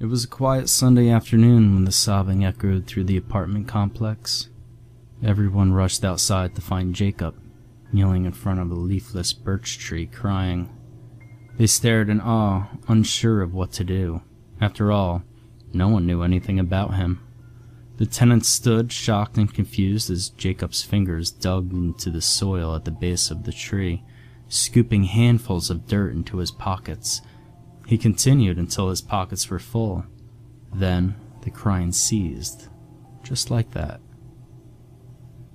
It was a quiet Sunday afternoon when the sobbing echoed through the apartment complex. Everyone rushed outside to find Jacob, kneeling in front of a leafless birch tree, crying. They stared in awe, unsure of what to do. After all, no one knew anything about him. The tenants stood, shocked and confused, as Jacob's fingers dug into the soil at the base of the tree, scooping handfuls of dirt into his pockets he continued until his pockets were full. Then the crying ceased, just like that.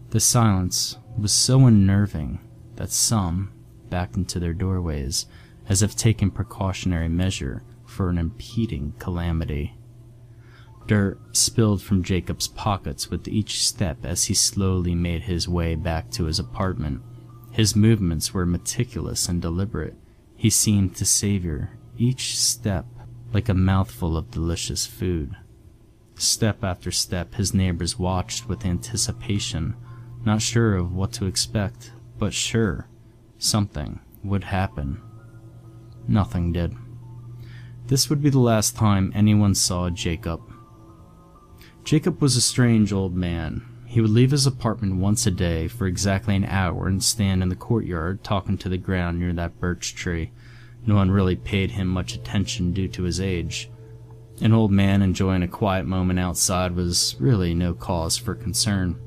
The silence was so unnerving that some backed into their doorways as if taking precautionary measure for an impending calamity. Dirt spilled from Jacob's pockets with each step as he slowly made his way back to his apartment. His movements were meticulous and deliberate. He seemed to savor each step like a mouthful of delicious food. Step after step, his neighbors watched with anticipation, not sure of what to expect, but sure something would happen. Nothing did. This would be the last time anyone saw Jacob. Jacob was a strange old man. He would leave his apartment once a day for exactly an hour and stand in the courtyard talking to the ground near that birch tree no one really paid him much attention due to his age. An old man enjoying a quiet moment outside was really no cause for concern.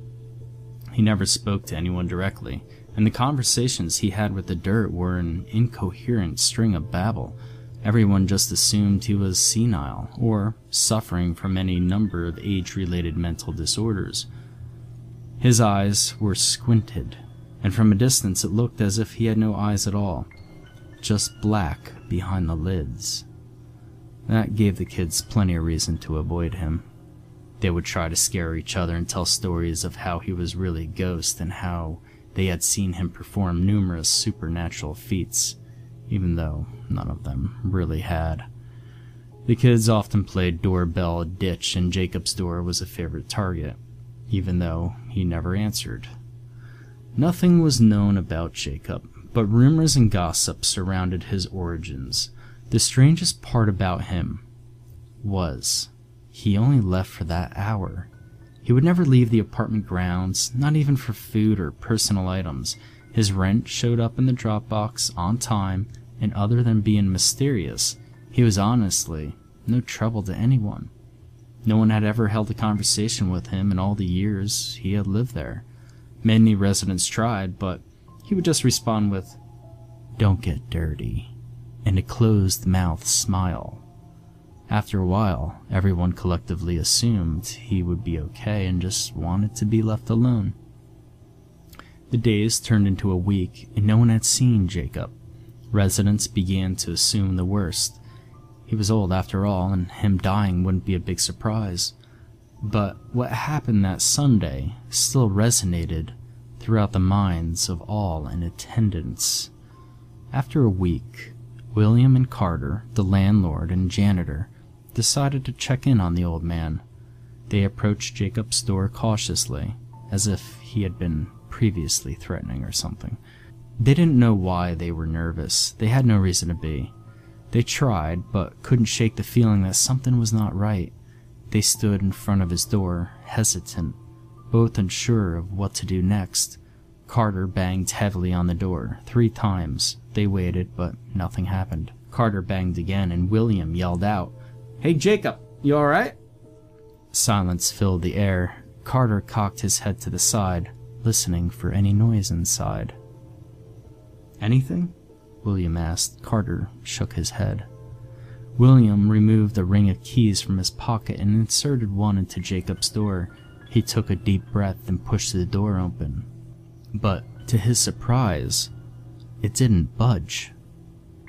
He never spoke to anyone directly, and the conversations he had with the dirt were an incoherent string of babble. Everyone just assumed he was senile or suffering from any number of age related mental disorders. His eyes were squinted, and from a distance it looked as if he had no eyes at all just black behind the lids. That gave the kids plenty of reason to avoid him. They would try to scare each other and tell stories of how he was really a ghost and how they had seen him perform numerous supernatural feats, even though none of them really had. The kids often played doorbell ditch, and Jacob's door was a favorite target, even though he never answered. Nothing was known about Jacob, but rumors and gossip surrounded his origins. The strangest part about him was he only left for that hour. He would never leave the apartment grounds, not even for food or personal items. His rent showed up in the Dropbox on time, and other than being mysterious, he was honestly no trouble to anyone. No one had ever held a conversation with him in all the years he had lived there. Many residents tried, but he would just respond with, Don't get dirty, and a closed mouth smile. After a while, everyone collectively assumed he would be okay and just wanted to be left alone. The days turned into a week, and no one had seen Jacob. Residents began to assume the worst. He was old after all, and him dying wouldn't be a big surprise. But what happened that Sunday still resonated throughout the minds of all in attendance. After a week, William and Carter, the landlord and janitor, decided to check in on the old man. They approached Jacob's door cautiously, as if he had been previously threatening or something. They didn't know why they were nervous. They had no reason to be. They tried, but couldn't shake the feeling that something was not right. They stood in front of his door, hesitant, both unsure of what to do next. Carter banged heavily on the door. Three times. They waited, but nothing happened. Carter banged again, and William yelled out, Hey Jacob, you alright? Silence filled the air. Carter cocked his head to the side, listening for any noise inside. Anything? William asked. Carter shook his head. William removed a ring of keys from his pocket and inserted one into Jacob's door. He took a deep breath and pushed the door open. But, to his surprise, it didn't budge.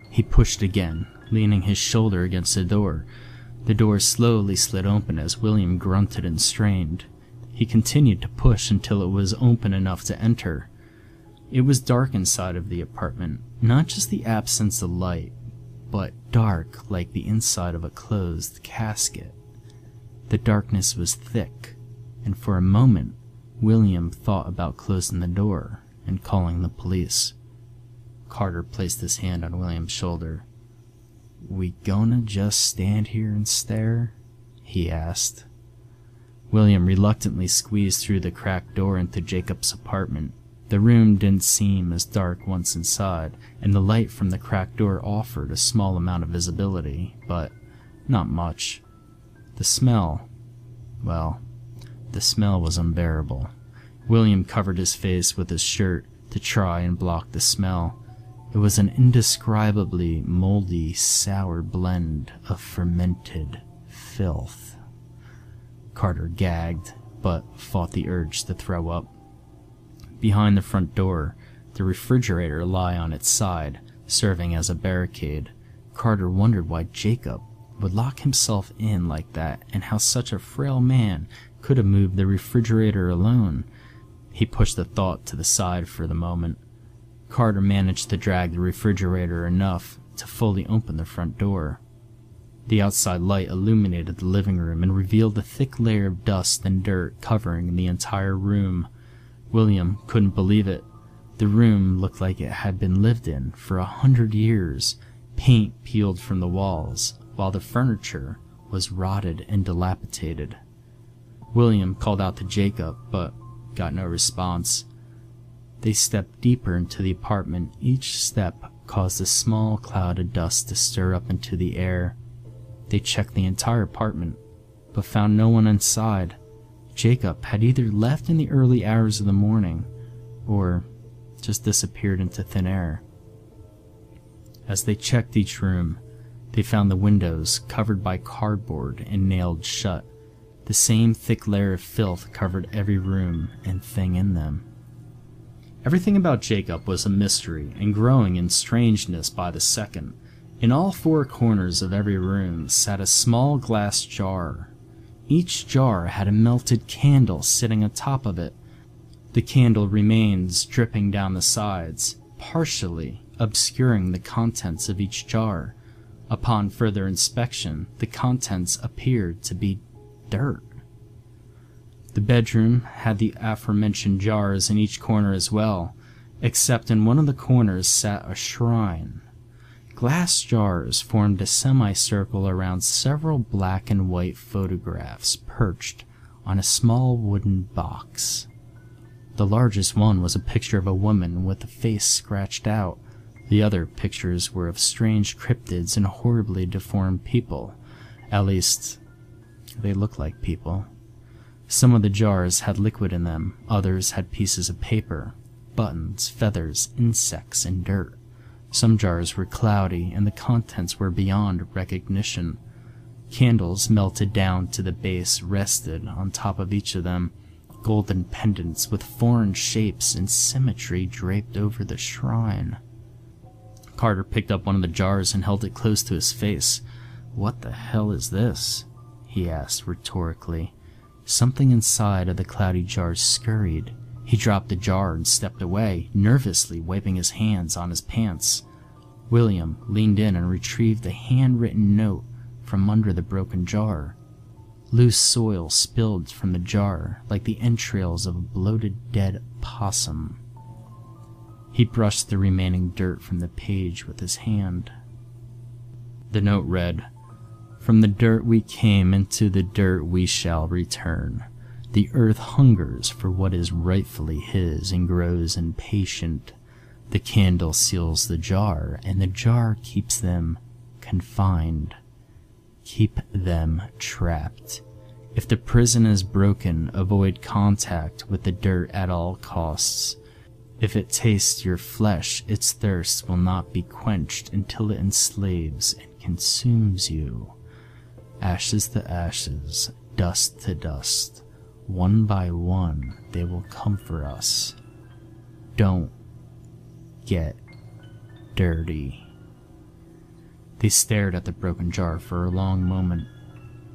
He pushed again, leaning his shoulder against the door. The door slowly slid open as William grunted and strained. He continued to push until it was open enough to enter. It was dark inside of the apartment, not just the absence of light, but dark like the inside of a closed casket. The darkness was thick, and for a moment, William thought about closing the door and calling the police. Carter placed his hand on William's shoulder. We gonna just stand here and stare? he asked. William reluctantly squeezed through the cracked door into Jacob's apartment. The room didn't seem as dark once inside, and the light from the cracked door offered a small amount of visibility, but not much. The smell, well, the smell was unbearable. William covered his face with his shirt to try and block the smell. It was an indescribably moldy, sour blend of fermented filth. Carter gagged, but fought the urge to throw up. Behind the front door, the refrigerator lay on its side, serving as a barricade. Carter wondered why Jacob would lock himself in like that and how such a frail man could have moved the refrigerator alone. He pushed the thought to the side for the moment. Carter managed to drag the refrigerator enough to fully open the front door. The outside light illuminated the living room and revealed a thick layer of dust and dirt covering the entire room. William couldn't believe it. The room looked like it had been lived in for a hundred years. Paint peeled from the walls, while the furniture was rotted and dilapidated. William called out to Jacob, but got no response. They stepped deeper into the apartment. Each step caused a small cloud of dust to stir up into the air. They checked the entire apartment, but found no one inside. Jacob had either left in the early hours of the morning or just disappeared into thin air. As they checked each room, they found the windows covered by cardboard and nailed shut. The same thick layer of filth covered every room and thing in them. Everything about Jacob was a mystery and growing in strangeness by the second. In all four corners of every room sat a small glass jar each jar had a melted candle sitting atop of it. The candle remains dripping down the sides, partially obscuring the contents of each jar. Upon further inspection, the contents appeared to be dirt. The bedroom had the aforementioned jars in each corner as well, except in one of the corners sat a shrine. Glass jars formed a semicircle around several black and white photographs perched on a small wooden box. The largest one was a picture of a woman with a face scratched out. The other pictures were of strange cryptids and horribly deformed people. At least, they looked like people. Some of the jars had liquid in them, others had pieces of paper, buttons, feathers, insects, and dirt. Some jars were cloudy, and the contents were beyond recognition. Candles melted down to the base rested on top of each of them. Golden pendants with foreign shapes and symmetry draped over the shrine. Carter picked up one of the jars and held it close to his face. What the hell is this? he asked rhetorically. Something inside of the cloudy jar scurried. He dropped the jar and stepped away, nervously wiping his hands on his pants. William leaned in and retrieved the handwritten note from under the broken jar. Loose soil spilled from the jar like the entrails of a bloated dead possum. He brushed the remaining dirt from the page with his hand. The note read, From the dirt we came, into the dirt we shall return. The earth hungers for what is rightfully his and grows impatient. The candle seals the jar, and the jar keeps them confined. Keep them trapped. If the prison is broken, avoid contact with the dirt at all costs. If it tastes your flesh, its thirst will not be quenched until it enslaves and consumes you. Ashes to ashes, dust to dust. One by one, they will come for us. Don't get dirty. They stared at the broken jar for a long moment.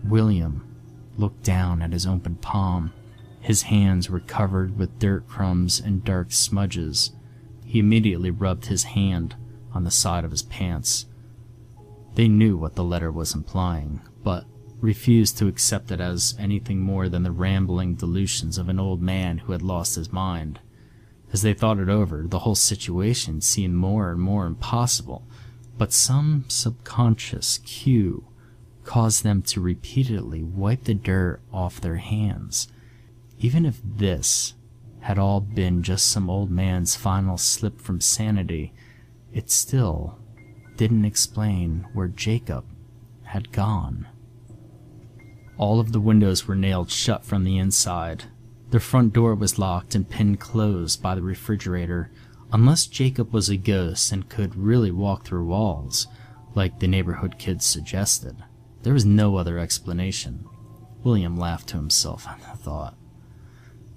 William looked down at his open palm. His hands were covered with dirt crumbs and dark smudges. He immediately rubbed his hand on the side of his pants. They knew what the letter was implying, but refused to accept it as anything more than the rambling delusions of an old man who had lost his mind. As they thought it over, the whole situation seemed more and more impossible, but some subconscious cue caused them to repeatedly wipe the dirt off their hands. Even if this had all been just some old man's final slip from sanity, it still didn't explain where Jacob had gone. All of the windows were nailed shut from the inside. The front door was locked and pinned closed by the refrigerator, unless Jacob was a ghost and could really walk through walls, like the neighborhood kids suggested. There was no other explanation. William laughed to himself at the thought.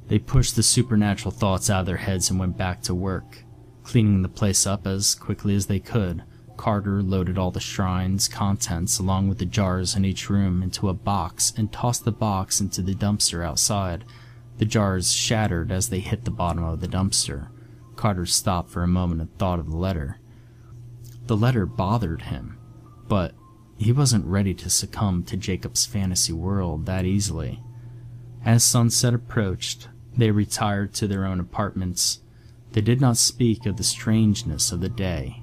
They pushed the supernatural thoughts out of their heads and went back to work, cleaning the place up as quickly as they could. Carter loaded all the shrine's contents along with the jars in each room into a box and tossed the box into the dumpster outside. The jars shattered as they hit the bottom of the dumpster. Carter stopped for a moment and thought of the letter. The letter bothered him, but he wasn't ready to succumb to Jacob's fantasy world that easily. As sunset approached, they retired to their own apartments. They did not speak of the strangeness of the day.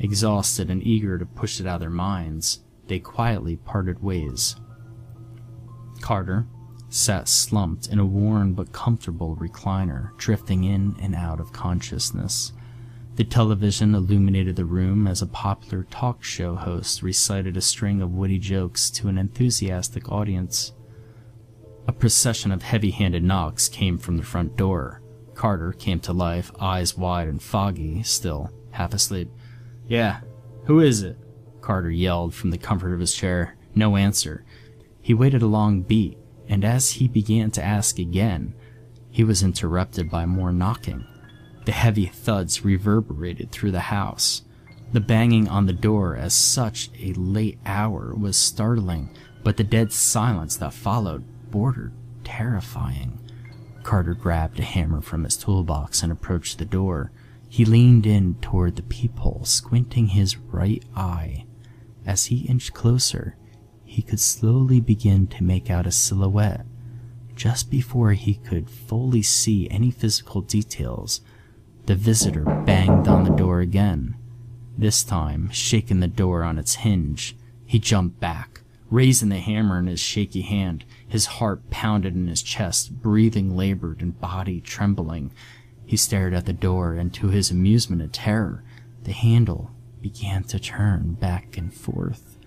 Exhausted and eager to push it out of their minds, they quietly parted ways. Carter sat slumped in a worn but comfortable recliner, drifting in and out of consciousness. The television illuminated the room as a popular talk show host recited a string of witty jokes to an enthusiastic audience. A procession of heavy handed knocks came from the front door. Carter came to life, eyes wide and foggy, still half asleep. Yeah, who is it? Carter yelled from the comfort of his chair. No answer. He waited a long beat, and as he began to ask again, he was interrupted by more knocking. The heavy thuds reverberated through the house. The banging on the door at such a late hour was startling, but the dead silence that followed bordered terrifying. Carter grabbed a hammer from his toolbox and approached the door. He leaned in toward the peephole, squinting his right eye. As he inched closer, he could slowly begin to make out a silhouette. Just before he could fully see any physical details, the visitor banged on the door again. This time, shaking the door on its hinge, he jumped back, raising the hammer in his shaky hand. His heart pounded in his chest, breathing labored and body trembling. He stared at the door, and to his amusement and terror, the handle began to turn back and forth.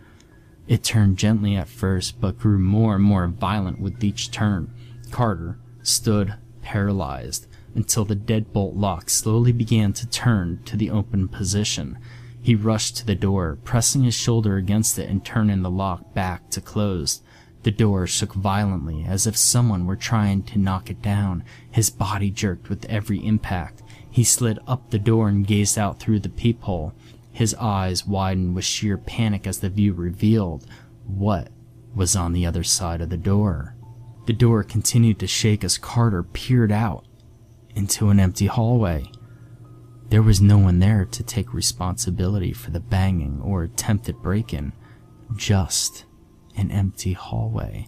It turned gently at first, but grew more and more violent with each turn. Carter stood paralyzed, until the deadbolt lock slowly began to turn to the open position. He rushed to the door, pressing his shoulder against it and turning the lock back to closed. The door shook violently as if someone were trying to knock it down. His body jerked with every impact. He slid up the door and gazed out through the peephole. His eyes widened with sheer panic as the view revealed what was on the other side of the door. The door continued to shake as Carter peered out into an empty hallway. There was no one there to take responsibility for the banging or attempted break in, just an empty hallway.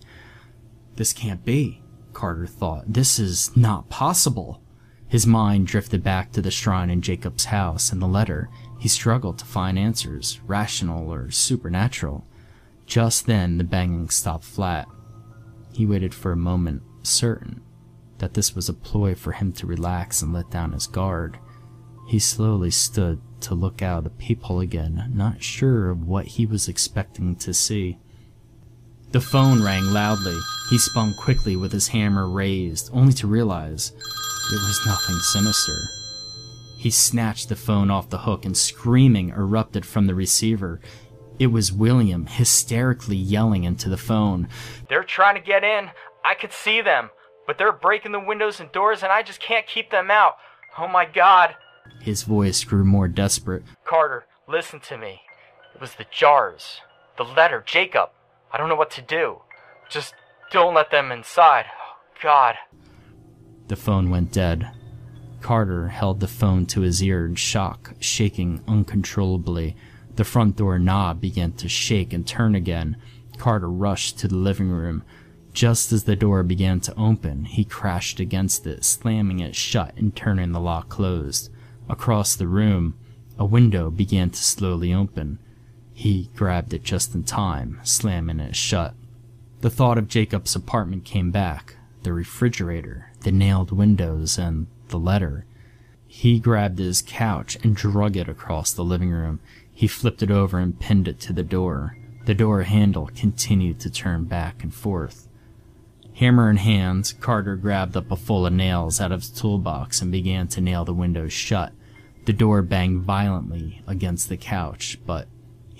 This can't be, Carter thought. This is not possible. His mind drifted back to the shrine in Jacob's house and the letter. He struggled to find answers, rational or supernatural. Just then, the banging stopped flat. He waited for a moment, certain that this was a ploy for him to relax and let down his guard. He slowly stood to look out the peephole again, not sure of what he was expecting to see. The phone rang loudly. He spun quickly with his hammer raised, only to realize it was nothing sinister. He snatched the phone off the hook and screaming erupted from the receiver. It was William, hysterically yelling into the phone. They're trying to get in. I could see them. But they're breaking the windows and doors, and I just can't keep them out. Oh my god. His voice grew more desperate. Carter, listen to me. It was the jars. The letter, Jacob. I don't know what to do. Just don't let them inside. Oh, God. The phone went dead. Carter held the phone to his ear in shock, shaking uncontrollably. The front door knob began to shake and turn again. Carter rushed to the living room. Just as the door began to open, he crashed against it, slamming it shut and turning the lock closed. Across the room, a window began to slowly open. He grabbed it just in time, slamming it shut. The thought of Jacob's apartment came back the refrigerator, the nailed windows, and the letter. He grabbed his couch and drug it across the living room. He flipped it over and pinned it to the door. The door handle continued to turn back and forth. Hammer in hand, Carter grabbed up a full of nails out of his toolbox and began to nail the windows shut. The door banged violently against the couch, but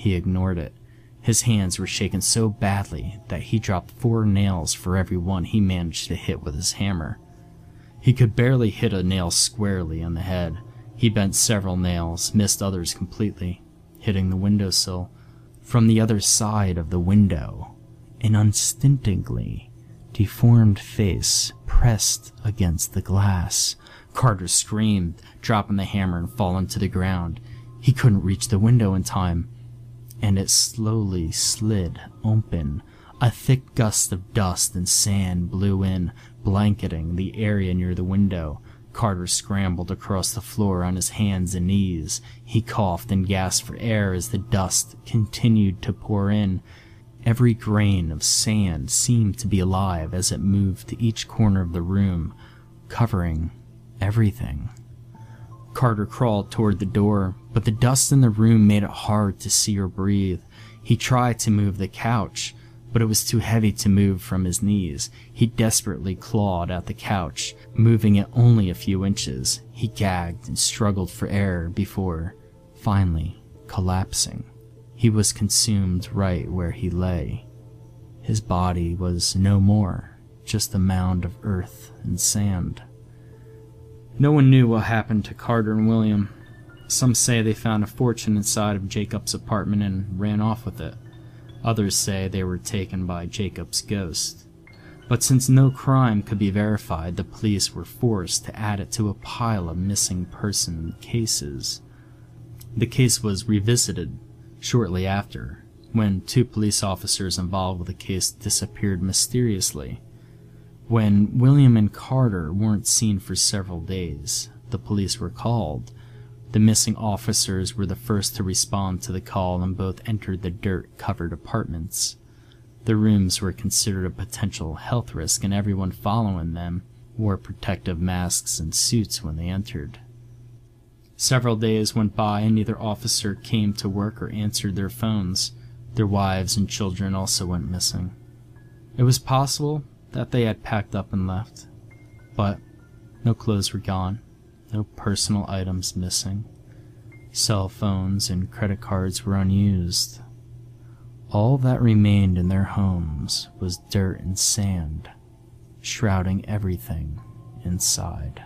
he ignored it. His hands were shaken so badly that he dropped four nails for every one he managed to hit with his hammer. He could barely hit a nail squarely on the head. He bent several nails, missed others completely, hitting the windowsill. From the other side of the window, an unstintingly deformed face pressed against the glass. Carter screamed, dropping the hammer and falling to the ground. He couldn't reach the window in time, and it slowly slid open. A thick gust of dust and sand blew in, blanketing the area near the window. Carter scrambled across the floor on his hands and knees. He coughed and gasped for air as the dust continued to pour in. Every grain of sand seemed to be alive as it moved to each corner of the room, covering everything. Carter crawled toward the door, but the dust in the room made it hard to see or breathe. He tried to move the couch, but it was too heavy to move from his knees. He desperately clawed at the couch, moving it only a few inches. He gagged and struggled for air before, finally, collapsing. He was consumed right where he lay. His body was no more, just a mound of earth and sand. No one knew what happened to Carter and William. Some say they found a fortune inside of Jacob's apartment and ran off with it. Others say they were taken by Jacob's ghost. But since no crime could be verified, the police were forced to add it to a pile of missing person cases. The case was revisited shortly after, when two police officers involved with the case disappeared mysteriously. When William and Carter weren't seen for several days, the police were called, the missing officers were the first to respond to the call and both entered the dirt covered apartments. The rooms were considered a potential health risk, and everyone following them wore protective masks and suits when they entered. Several days went by and neither officer came to work or answered their phones. Their wives and children also went missing. It was possible that they had packed up and left, but no clothes were gone, no personal items missing. Cell phones and credit cards were unused. All that remained in their homes was dirt and sand, shrouding everything inside.